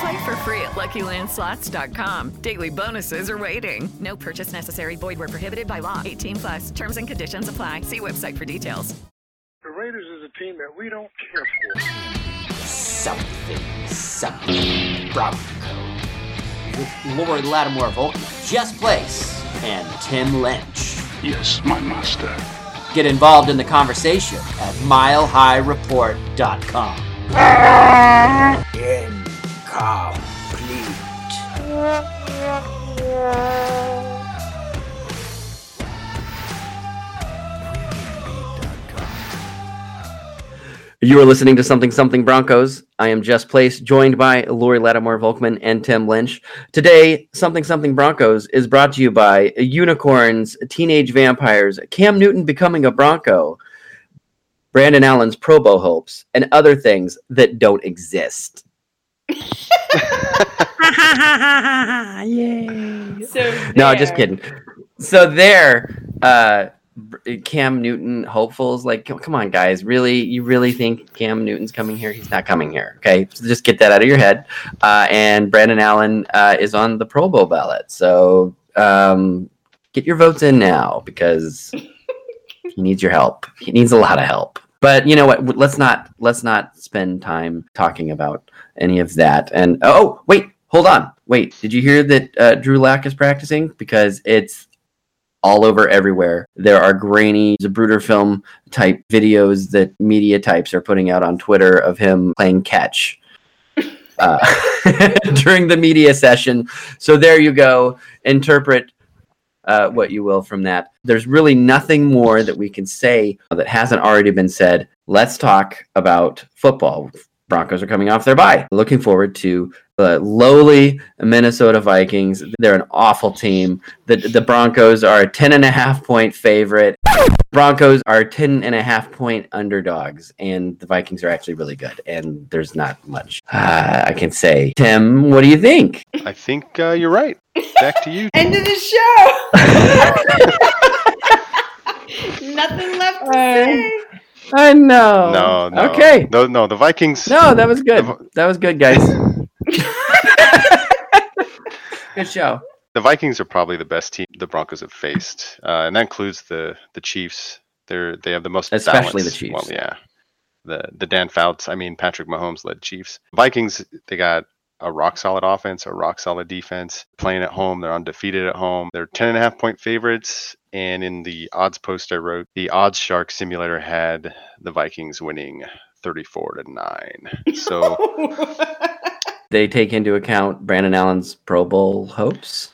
Play for free at LuckyLandSlots.com. Daily bonuses are waiting. No purchase necessary. Void where prohibited by law. 18 plus. Terms and conditions apply. See website for details. The Raiders is a team that we don't care for. Something, something Bronco. With Lori Lattimore Volkman, Jess Place, and Tim Lynch. Yes, my master. Get involved in the conversation at milehighreport.com. You are listening to Something Something Broncos. I am Jess Place, joined by Lori Lattimore Volkman and Tim Lynch. Today, Something Something Broncos is brought to you by Unicorns, Teenage Vampires, Cam Newton becoming a Bronco, Brandon Allen's Pro Bowl hopes, and other things that don't exist. Yay. So no, just kidding. So there, uh, Cam Newton hopefuls like, come come on, guys, really, you really think Cam Newton's coming here? He's not coming here. Okay, so just get that out of your head. Uh, and Brandon Allen uh, is on the Pro Bowl ballot, so um, get your votes in now because he needs your help. He needs a lot of help. But you know what? Let's not let's not spend time talking about any of that. And oh, wait, hold on, wait. Did you hear that uh, Drew Lock is practicing? Because it's all over everywhere. There are grainy Zapruder film type videos that media types are putting out on Twitter of him playing catch. Uh, during the media session. So there you go. Interpret uh, what you will from that. There's really nothing more that we can say that hasn't already been said. Let's talk about football. Broncos are coming off their bye. Looking forward to the lowly Minnesota Vikings. They're an awful team. The, the Broncos are a 10 and a half point favorite. Broncos are 10 and a half point underdogs, and the Vikings are actually really good. And there's not much uh, I can say. Tim, what do you think? I think uh, you're right. Back to you. End of the show. Nothing left to say. I know. No, no. Okay. No, no. The Vikings. No, that was good. That was good, guys. good show. The Vikings are probably the best team the Broncos have faced, uh, and that includes the the Chiefs. They're they have the most Especially the Chiefs. Well, yeah, the the Dan Fouts. I mean Patrick Mahomes led Chiefs. Vikings they got a rock solid offense, a rock solid defense. Playing at home, they're undefeated at home. They're ten and a half point favorites. And in the odds post I wrote, the Odds Shark simulator had the Vikings winning thirty four to nine. So They take into account Brandon Allen's Pro Bowl hopes.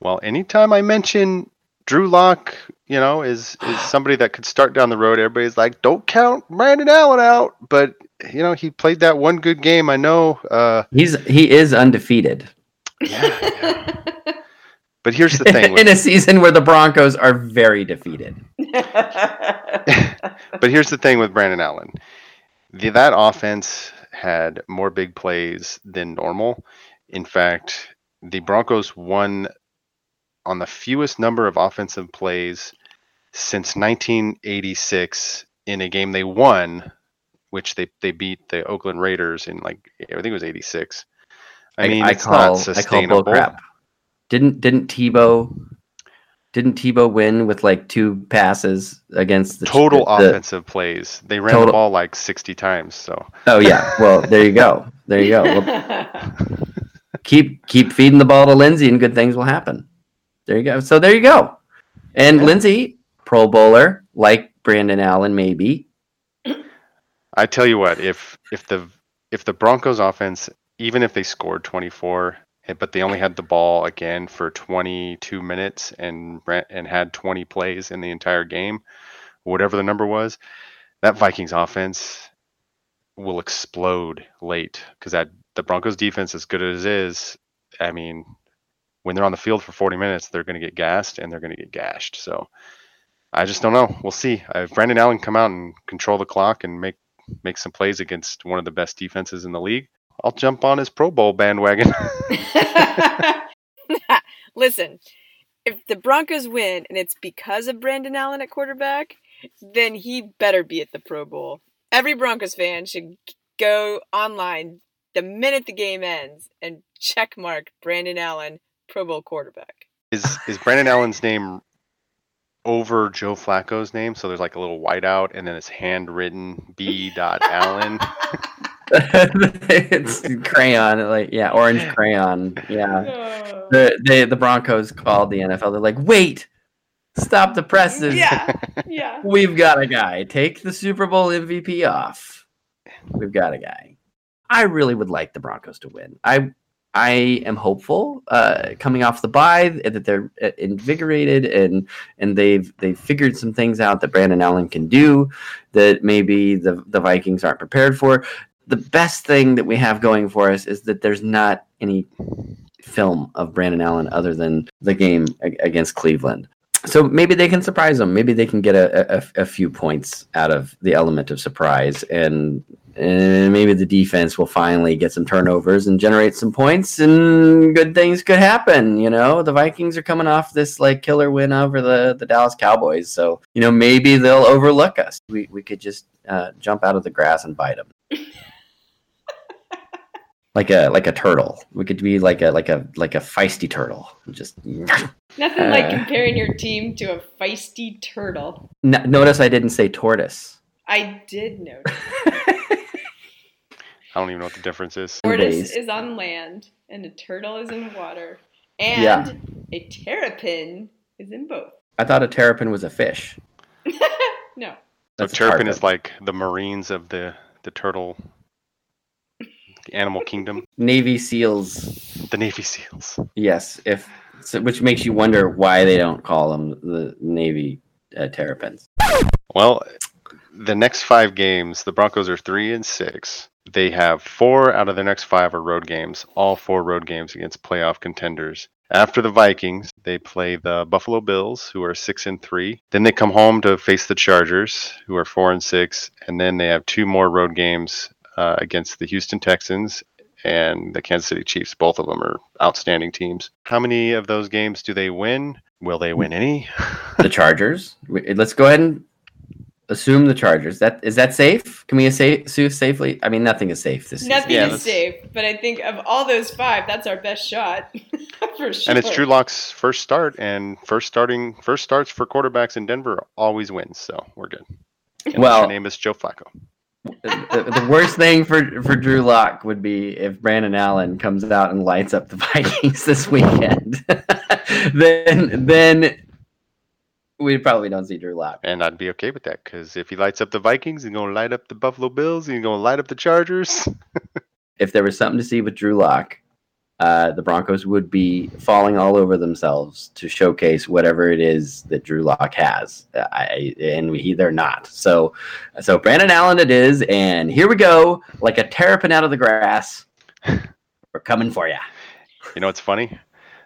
Well, anytime I mention Drew Lock, you know, is is somebody that could start down the road. Everybody's like, don't count Brandon Allen out, but you know, he played that one good game. I know. Uh, He's he is undefeated yeah but here's the thing. in a season where the Broncos are very defeated. but here's the thing with Brandon Allen. The, that offense had more big plays than normal. In fact, the Broncos won on the fewest number of offensive plays since 1986 in a game they won, which they, they beat the Oakland Raiders in like I think it was 86. I, mean, it's call, not I call sustainable. bull crap. Didn't didn't Tebow didn't Tebow win with like two passes against the Total the- offensive plays. They ran the ball like 60 times. So Oh yeah. Well, there you go. There you go. Well, keep keep feeding the ball to Lindsey, and good things will happen. There you go. So there you go. And Lindsey Pro Bowler, like Brandon Allen, maybe. I tell you what, if if the if the Broncos offense, even if they scored 24, eh, but they only had the ball again for 22 minutes and and had 20 plays in the entire game, whatever the number was, that Vikings offense will explode late because that the Broncos defense, as good as it is, I mean, when they're on the field for 40 minutes, they're going to get gassed and they're going to get gashed. So I just don't know. We'll see. If Brandon Allen come out and control the clock and make make some plays against one of the best defenses in the league, I'll jump on his Pro Bowl bandwagon. Listen, if the Broncos win and it's because of Brandon Allen at quarterback, then he better be at the Pro Bowl. Every Broncos fan should go online the minute the game ends and check mark Brandon Allen Pro Bowl quarterback. is is Brandon Allen's name over Joe Flacco's name? So there's like a little whiteout and then it's handwritten B. Dot Allen. it's crayon, like yeah, orange crayon. Yeah. The they, the Broncos called the NFL. They're like, wait, stop the presses. Yeah, yeah. We've got a guy. Take the Super Bowl MVP off. We've got a guy. I really would like the Broncos to win. I I am hopeful uh, coming off the bye that they're uh, invigorated and and they've they've figured some things out that Brandon Allen can do that maybe the the Vikings aren't prepared for. The best thing that we have going for us is that there's not any film of Brandon Allen other than the game against Cleveland. So maybe they can surprise them. Maybe they can get a, a, a few points out of the element of surprise, and, and maybe the defense will finally get some turnovers and generate some points, and good things could happen. You know, the Vikings are coming off this like killer win over the the Dallas Cowboys, so you know maybe they'll overlook us. We we could just uh, jump out of the grass and bite them. Like a like a turtle, we could be like a like a like a feisty turtle. Just Nothing Uh, like comparing your team to a feisty turtle. N- notice I didn't say tortoise. I did notice. I don't even know what the difference is. Tortoise is on land and a turtle is in water. And Yeah. a terrapin is in both. I thought a terrapin was a fish. No. So That's a Turpin tarpon. is like the Marines of the the turtle the animal kingdom. Navy SEALs. The Navy SEALs. Yes, if so, which makes you wonder why they don't call them the Navy uh, terrapins. Well, the next five games, the Broncos are three and six. They have four out of their next five are road games, all four road games against playoff contenders. After the Vikings, they play the Buffalo Bills, who are six and three. Then they come home to face the Chargers, who are four and six, and then they have two more road games uh, against the Houston Texans and the Kansas City Chiefs. Both of them are outstanding teams. How many of those games do they win? Will they win any? The Chargers. Let's go ahead and assume the Chargers. That is that safe? Can we assume safely? I mean, nothing is safe this season. Nothing Yeah, is that's- safe, but I think of all those five, that's our best shot. For sure. And it's Drew Lock's first start, and first starting first starts for quarterbacks in Denver always wins, so we're good. Unless Well- your name is Joe Flacco. the, the worst thing for for Drew Lock would be if Brandon Allen comes out and lights up the Vikings this weekend. then then we probably don't see Drew Lock. And I'd be okay with that because if he lights up the Vikings, he's gonna light up the Buffalo Bills, he's gonna light up the Chargers. If there was something to see with Drew Lock, uh, the Broncos would be falling all over themselves to showcase whatever it is that Drew Lock has, I, and he, they're not. So, so Brandon Allen it is, and here we go, like a terrapin out of the grass. We're coming for you. You know what's funny?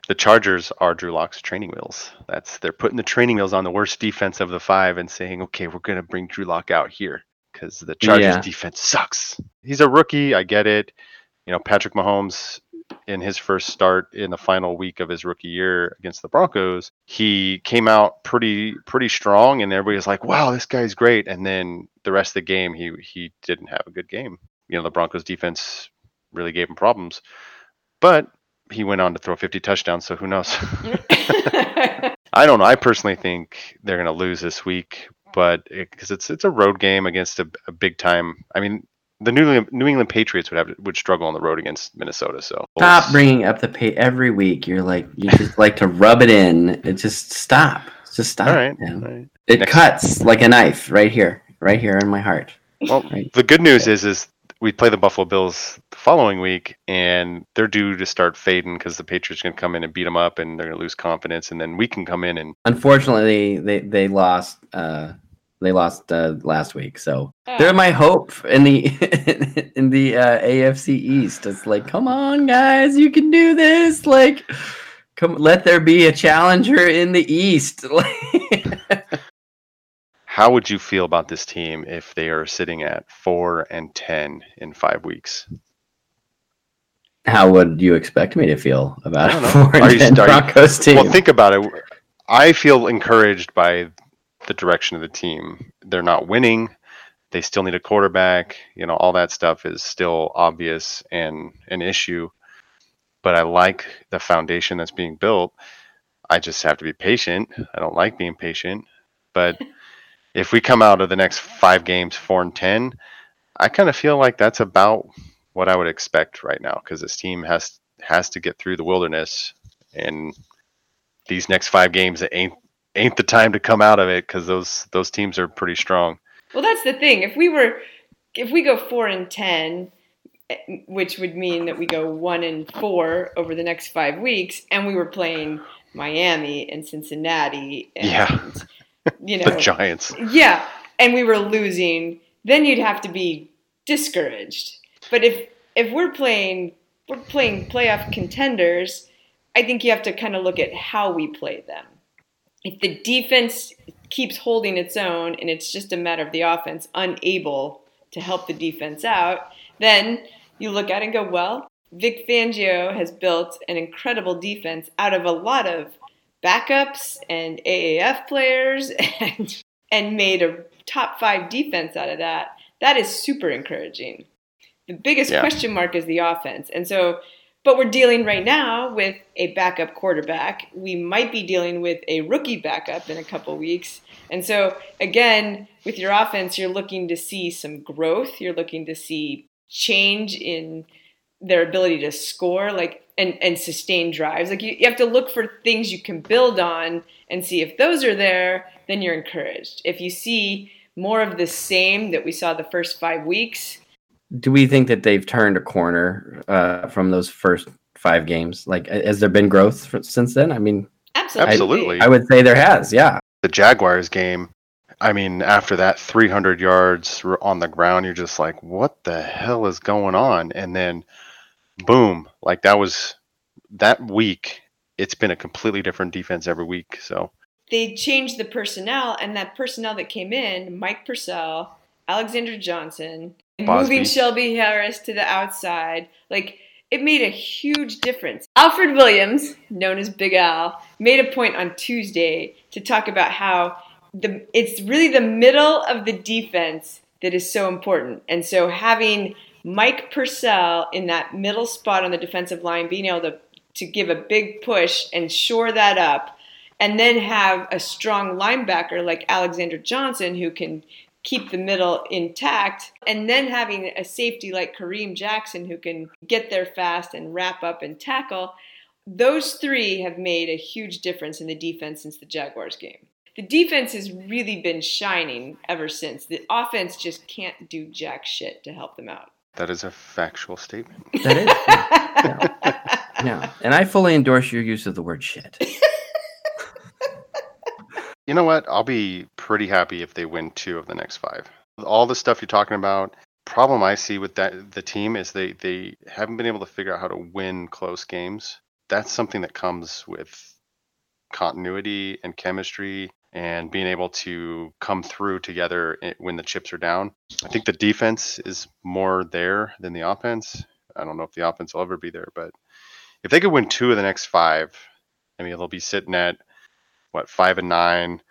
The Chargers are Drew Lock's training wheels. That's they're putting the training wheels on the worst defense of the five and saying, okay, we're gonna bring Drew Lock out here because the Chargers Yeah. defense sucks. He's a rookie, I get it. You know, Patrick Mahomes in his first start in the final week of his rookie year against the Broncos, he came out pretty pretty strong and everybody was like, "Wow, this guy's great." And then the rest of the game he he didn't have a good game. You know, the Broncos defense really gave him problems. But he went on to throw 50 touchdowns, so who knows? I don't know. I personally think they're going to lose this week, but because it's it's a road game against a, a big time. I mean, the New England, New England Patriots would have would struggle on the road against Minnesota. So Stop bringing up the pay every week. You're like you just like to rub it in. It just stop. Just stop. All right. All right. It Next- cuts like a knife right here, right here in my heart. Well, the good news is is we play the Buffalo Bills the following week, and they're due to start fading because the Patriots are going to come in and beat them up, and they're going to lose confidence, and then we can come in and Unfortunately, they they lost. Uh, they lost uh, last week, so they're my hope in the in the uh, AFC East. It's like, come on, guys, you can do this. Like, come, let there be a challenger in the East. How would you feel about this team if they are sitting at four and ten in five weeks? How would you expect me to feel about I a don't four and Are you- ten you- Broncos team? Well, think about it. I feel encouraged by the direction of the team. They're not winning. They still need a quarterback. You know, all that stuff is still obvious and an issue. But I like the foundation that's being built. I just have to be patient. I don't like being patient. But if we come out of the next five games four and ten, I kind of feel like that's about what I would expect right now because this team has has to get through the wilderness and these next five games it ain't ain't the time to come out of it because those those teams are pretty strong. Well, that's the thing. If we were, if we go four and ten, eh, which would mean that we go one and four over the next five weeks, and we were playing Miami and Cincinnati, and Yeah. You know the Giants. yeah, and we were losing, then you'd have to be discouraged. But if if we're playing we're playing playoff contenders, I think you have to kind of look at how we play them. If the defense keeps holding its own and it's just a matter of the offense unable to help the defense out, then you look at it and go, well, Vic Fangio has built an incredible defense out of a lot of backups and AAF players and and made a top 5 defense out of that. That is super encouraging. The biggest Yeah. question mark is the offense. And so but we're dealing right now with a backup quarterback. We might be dealing with a rookie backup in a couple weeks. And so, again, with your offense, you're looking to see some growth. You're looking to see change in their ability to score, like and, and sustain drives. Like you, you have to look for things you can build on and see if those are there, then you're encouraged. If you see more of the same that we saw the first five weeks, Do we think that they've turned a corner uh, from those first five games? Like, has there been growth for, since then? I mean, absolutely. Absolutely. I would say there has. Yeah. The Jaguars game, I mean, after that 300 yards on the ground, you're just like, what the hell is going on? And then, boom, like that was that week. It's been a completely different defense every week. So they changed the personnel, and that personnel that came in, Mike Purcell, Alexander Johnson, Bosby. moving Shelby Harris to the outside, like it made a huge difference. Alfred Williams, known as Big Al, made a point on Tuesday to talk about how the it's really the middle of the defense that is so important. And so having Mike Purcell in that middle spot on the defensive line, being able to to give a big push and shore that up, and then have a strong linebacker like Alexander Johnson who can keep the middle intact, and then having a safety like Kareem Jackson who can get there fast and wrap up and tackle. Those three have made a huge difference in the defense since the Jaguars game. The defense has really been shining ever since. The offense just can't do jack shit to help them out. That is a factual statement. That is. Yeah, and I fully endorse your use of the word shit. You know what? I'll be pretty happy if they win two of the next five. All the stuff you're talking about, problem I see with that the team is they they haven't been able to figure out how to win close games. That's something that comes with continuity and chemistry and being able to come through together when the chips are down. I think the defense is more there than the offense. I don't know if the offense will ever be there, but if they could win two of the next five, I mean they'll be sitting at what five and nine.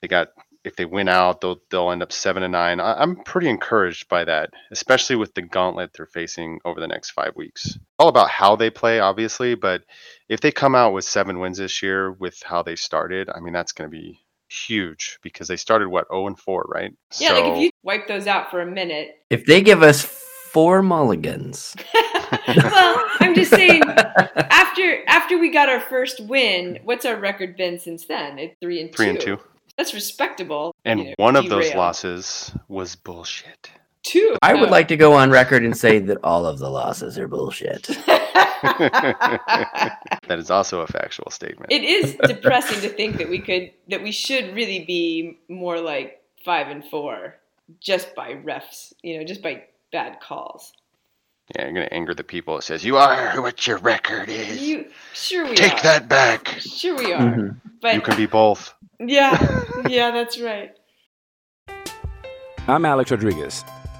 They got if they win out, they'll they'll end up seven and nine. I'm pretty encouraged by that, especially with the gauntlet they're facing over the next five weeks. All about how they play, obviously, but if they come out with seven wins this year with how they started, I mean that's going to be huge because they started what 0 and 4, right? Yeah, like if you wipe those out for a minute. If they give us four mulligans, well, I'm just saying. after after we got our first win, what's our record been since then? It's three and Three two. and two. That's respectable. and you know, one of those losses was bullshit. Two. I would like to go on record and say that all of the losses are bullshit. that is also a factual statement. It is depressing to think that we could that we should really be more like five and four just by refs, you know, just by bad calls. Yeah, you're gonna anger the people. It says you are what your record is. You sure we Take are. that back. Sure we are. Mm-hmm. But you can be both. yeah, yeah, that's right. I'm Alex Rodriguez.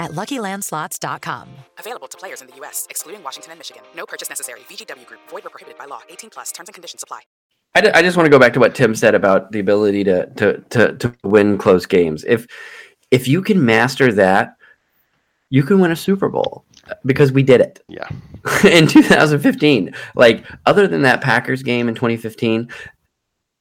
at luckylandslots.com. Available to players in the U.S., excluding Washington and Michigan. No purchase necessary. VGW Group, void or prohibited by law. 18 plus terms and conditions apply. I, I just want to go back to what Tim said about the ability to to to to win close games. If if you can master that, you can win a Super Bowl uh, because we did it. Yeah. in 2015. Like other than that Packers game in 2015,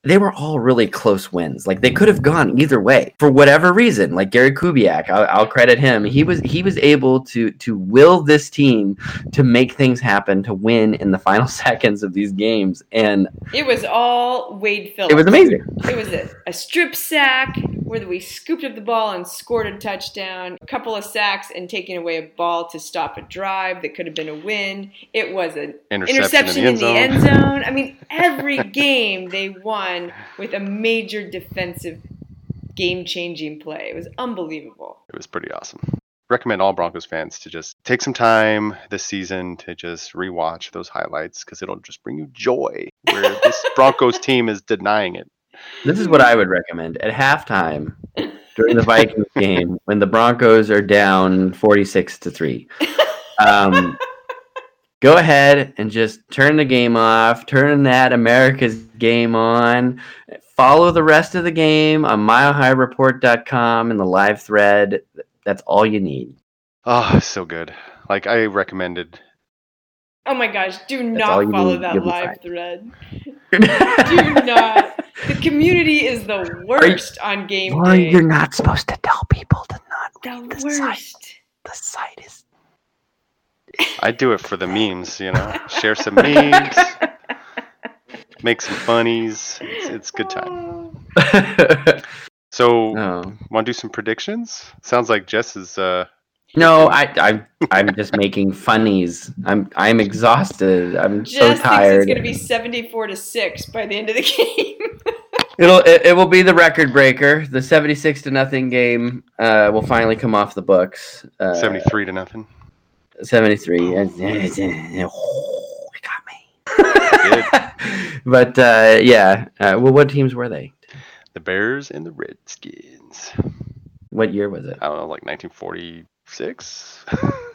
they were all really close wins. Like they could have gone either way for whatever reason. Like Gary Kubiak, I'll, I'll credit him. He was he was able to to will this team to make things happen to win in the final seconds of these games, and It was all Wade Phillips. it was amazing. It was a, a strip sack where we scooped up the ball and scored a touchdown, a couple of sacks and taking away a ball to stop a drive that could have been a win. It was an Interception in the interception end the zone. end zone. I mean, every game they won with a major defensive game changing play. It was unbelievable. It was pretty awesome. Recommend all Broncos fans to just take some time this season to just rewatch those highlights because it'll just bring you joy where this Broncos team is denying it. This is what I would recommend at halftime during the Vikings game when the Broncos are down 46 to 3. Um, go ahead and just turn the game off, turn that America's game on, follow the rest of the game on milehighreport.com in the live thread. That's all you need. Oh, so good. Like I recommended. Oh my gosh, do not follow need, that live thread. do not. The community is the worst on game Lauren, day. you're not supposed to tell people to not? the worst. The site is. I do it for the memes, you know. Share some memes, make some funnies. It's, it's a good time. So, Oh. want to do some predictions? Sounds like Jess is. Uh, No, I, I, I'm just making funnies. I'm, I'm exhausted. I'm Jess so thinks it's going to be 74 to 6 by the end of the game. It'll, it, it will be the record breaker. The 76 to nothing game uh, will finally come off the books. Uh, 73 to nothing. 73. It got me. but uh, yeah, uh, well, what teams were they? The Bears and the Redskins. What year was it? I don't know, like 1946,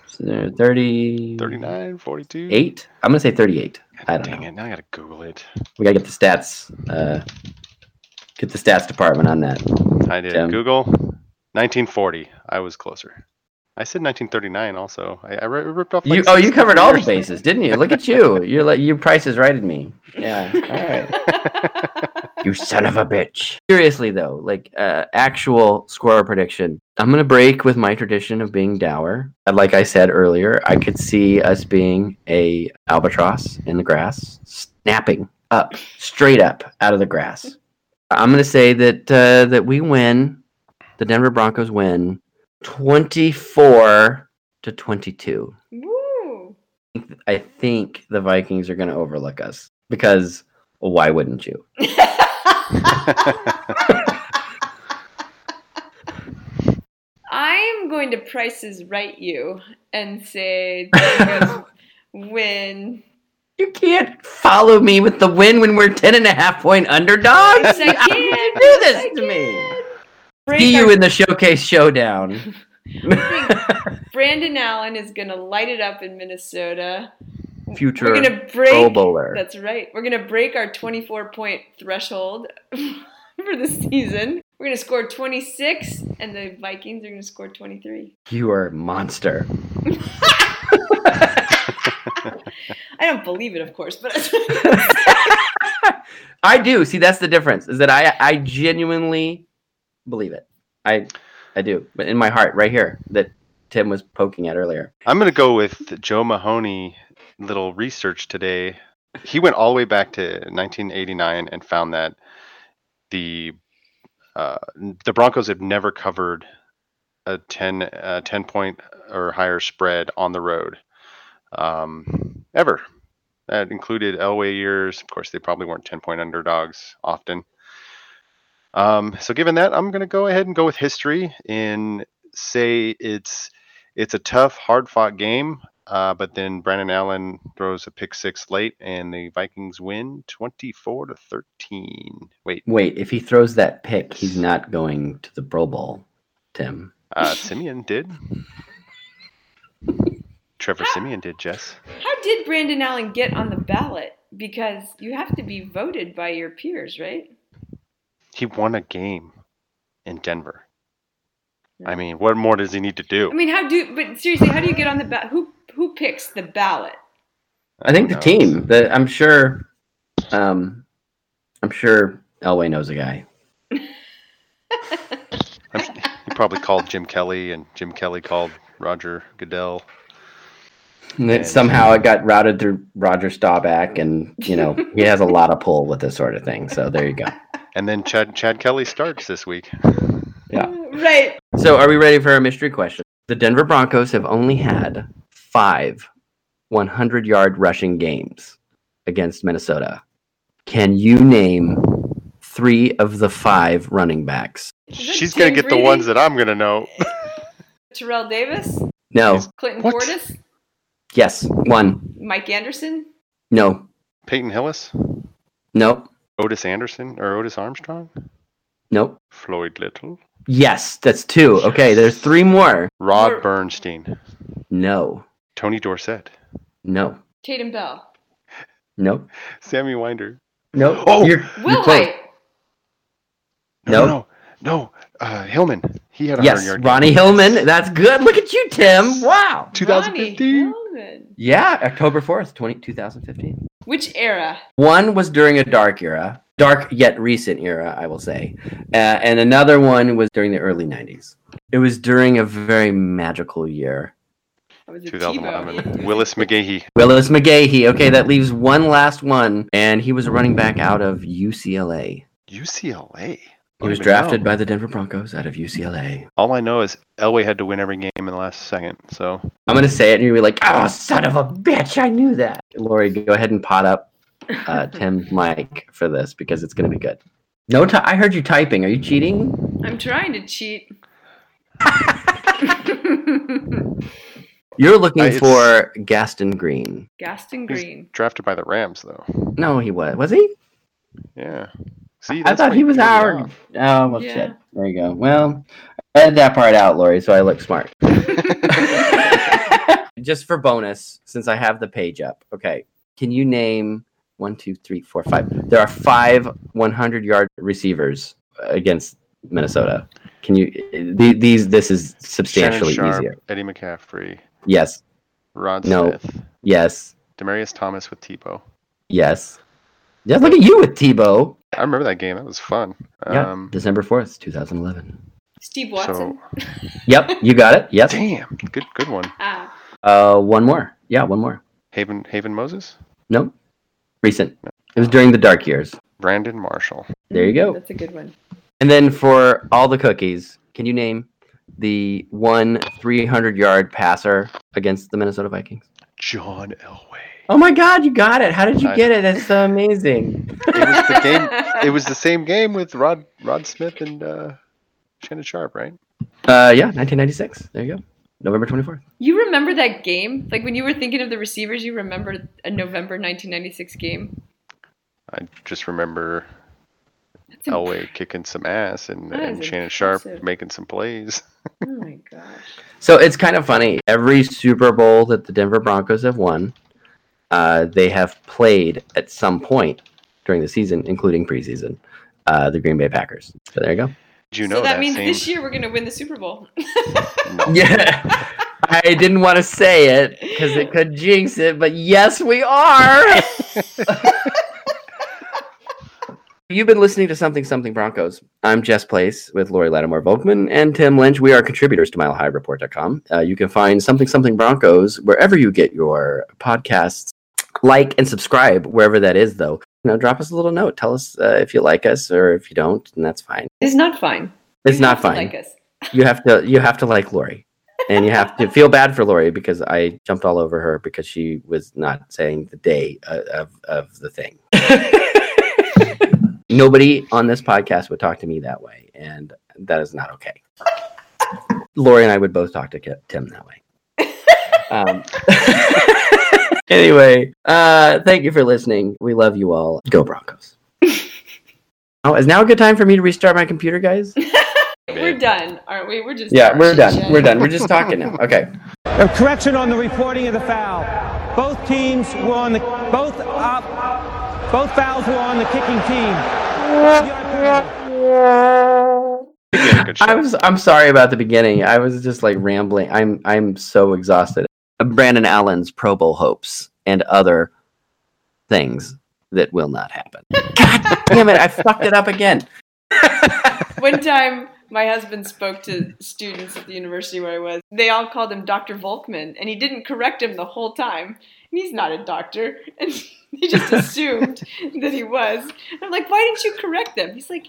So, 30. 39, 42. Eight? I'm gonna say 38. I don't Dang know. it! Now I gotta Google it. We gotta get the stats. Uh, get the stats department on that. I did Tim. Google 1940. I was closer. I said 1939 also. I, I ripped off. Like You oh, you six covered all the bases, didn't you? Look at you. You're like you prices righted me. Yeah. All right. you son of a bitch. Seriously though, like uh, actual score prediction. I'm gonna break with my tradition of being dour. Like I said earlier, I could see us being a albatross in the grass, snapping up, straight up out of the grass. I'm gonna say that uh, that we win. The Denver Broncos win 24 to 22. Woo! I think the Vikings are going to overlook us because why wouldn't you? I'm going to prices right you and say win. You can't follow me with the win when we're 10 and a half point underdogs. Yes, I can. do this to me. Break See you our- in the showcase showdown. Brandon Allen is going to light it up in Minnesota. Future We're gonna break. Pro Bowler. That's right. We're gonna break our 24 point threshold for the season. We're gonna score 26, and the Vikings are gonna score 23. You are a monster. I don't believe it, of course, but I do. See, that's the difference. Is that I I genuinely believe it. I I do, but in my heart, right here, that Tim was poking at earlier. I'm gonna go with Joe Mahoney. Little research today. He went all the way back to 1989 and found that the uh, the Broncos have never covered a 10 uh, 10 point or higher spread on the road um, ever. That included Elway years. Of course, they probably weren't 10 point underdogs often. Um, so given that, I'm going to go ahead and go with history and say it's it's a tough, hard fought game. Uh, but then Brandon Allen throws a pick six late, and the Vikings win 24 to 13. Wait, Wait, if he throws that pick, he's not going to the Pro Bowl, Tim. uh, Siemian did. Trevor Siemian did, Jess. how did Brandon Allen get on the ballot? Because you have to be voted by your peers, right? He won a game in Denver. I mean, what more does he need to do? I mean, how do? But seriously, how do you get on the ballot? Who who picks the ballot? I think the team. The I'm sure. Um, I'm sure Elway knows a guy. He probably called Jim Kelly, and Jim Kelly called Roger Goodell. And then somehow it got routed through Roger Staubach, and you know he has a lot of pull with this sort of thing. So there you go. And then Chad Chad Kelly starts this week. Yeah. Right. So are we ready for our mystery question? The Denver Broncos have only had five 100 yard rushing games against Minnesota. Can you name three of the five running backs? She's gonna Tim get the ones that I'm gonna know. Terrell Davis, No. Clinton What? Portis, Yes. One. Mike Anderson. No. Peyton Hillis, Nope. Otis Anderson, or Otis Armstrong, Nope. Floyd Little, Yes, that's two. Okay, there's three more. Rod Or- Bernstine, No. Tony Dorsett, No. Tatum Bell. Nope. Sammy Winder. Nope. Oh! You're, Will you're. White. No, Nope. no, no. Uh, Hillman. He had a Yes, hundred yard. Ronnie Hillman. That's good. Look at you, Tim. Wow. 2015. Hillman. Yeah, October 4th, 20, 2015. Which era? One was during a dark era, dark yet recent era, I will say. Uh, and another one was during the early 90s. It was during a very magical year. That was a 2011. Willis McGahee. Willis McGahee. Okay, that leaves one last one. And he was a running back out of UCLA. UCLA. He was drafted by the Denver Broncos out of UCLA. All I know is Elway had to win every game in the last second. So I'm gonna say it, and you'll be like, "Oh, son of a bitch! I knew that." Lori, go ahead and pot up uh, Tim's mic for this because it's gonna be good. No, ty- I heard you typing. Are you cheating? I'm trying to cheat. You're looking Uh, for Gaston Green. Gaston he's Green. drafted by the Rams, though. No, he was. Was he? Yeah. See, I thought he was threw our. off. Oh well, Yeah. shit. There you go. Well, Edit that part out, Lori, so I look smart. Just for bonus, since I have the page up, okay. Can you name one, two, three, four, five? There are five 100 yard receivers against Minnesota. Can you? These. This is substantially Shannon Sharpe, easier. Eddie McCaffrey, Yes. Rod No. Smith, Yes. Demaryius Thomas with Tebow. Yes. Yeah. Look at you with Tebow. I remember that game. That was fun. Yeah. Um, December fourth, two thousand eleven. Steve Watson. so Yep. You got it. Yes. damn, good good one. Ah, Uh, one more. Yeah, one more. Haven Haven Moses, Nope. Recent. It was during the dark years. Brandon Marshall. There you go. that's a good one. And then for all the cookies, can you name the one 300 yard passer against the Minnesota Vikings? John Elway. Oh my God, you got it! How did you get it? That's so amazing. It was the game. It was the same game with Rod Rod Smith and uh, Shannon Sharpe, right? Uh, yeah, 1996. There you go. November 24th. You remember that game? Like when you were thinking of the receivers, you remember a November 1996 game? I just remember That's imp- Elway kicking some ass and, and is Shannon Sharpe making some plays. Oh my gosh. So it's kind of funny. Every Super Bowl that the Denver Broncos have won, uh, they have played at some point during the season, including preseason, uh, the Green Bay Packers. So there you go. Did you so know that, that, means same? this year we're gonna win the Super Bowl. Yeah. I didn't want to say it because it could jinx it, but yes, we are. You've been listening to Something Something Broncos. I'm Jess Place with Lori Lattimore Volkman and Tim Lynch. We are contributors to MileHighReport.com. Uh, you can find Something Something Broncos wherever you get your podcasts. Like and subscribe wherever that is, though. You know, drop us a little note. Tell us uh, if you like us or if you don't, and that's fine. it's not fine. It's You not fine. Like us. You have to you have to like Lori. And you have to feel bad for Lori because I jumped all over her because she was not saying the day uh, of, of the thing. Nobody on this podcast would talk to me that way, and that is not okay. Lori and I would both talk to Tim that way. Um, anyway, uh, thank you for listening. We love you all. Go Broncos. oh, is now a good time for me to restart my computer, guys? We're done, aren't we? We're just Yeah, we're done. chit-chatting. We're done. We're just talking now. Okay. A correction on the reporting of the foul. Both teams were on the both uh, both fouls were on the kicking team. I was I'm sorry about the beginning. I was just like rambling. I'm I'm so exhausted. Uh, Brandon Allen's Pro Bowl hopes and other things that will not happen. God damn it! I fucked it up again. One time, my husband spoke to students at the university where I was. They all called him Dr. Volkman, and he didn't correct him the whole time. And he's not a doctor, and he just assumed that he was. I'm like, why didn't you correct them? He's like,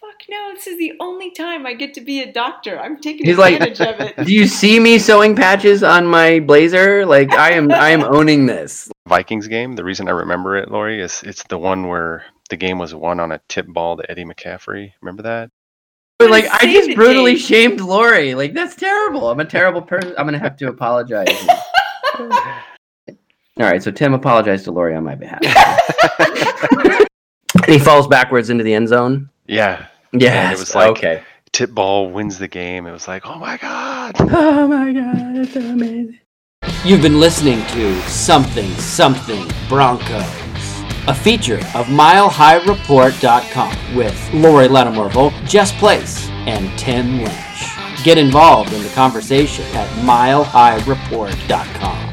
fuck no, this is the only time I get to be a doctor. I'm taking He's like, advantage of it. "Do you see me sewing patches on my blazer? Like I am I am owning this." Vikings game. The reason I remember it, Lori, is it's the one where the game was won on a tip ball to Eddie McCaffrey. Remember that? But like I just brutally shamed Lori. Like that's terrible. I'm a terrible person. I'm gonna have to apologize. All right, so Tim apologized to Lori on my behalf. and he falls backwards into the end zone. Yeah. Yes, And it was like okay. tip ball wins the game. It was like, oh my god. Oh my god, it's amazing. You've been listening to Something Something Broncos, a feature of MileHighReport.com with Lori Lattimore Volk, Jess Place, and Tim Lynch. Get involved in the conversation at MileHighReport.com.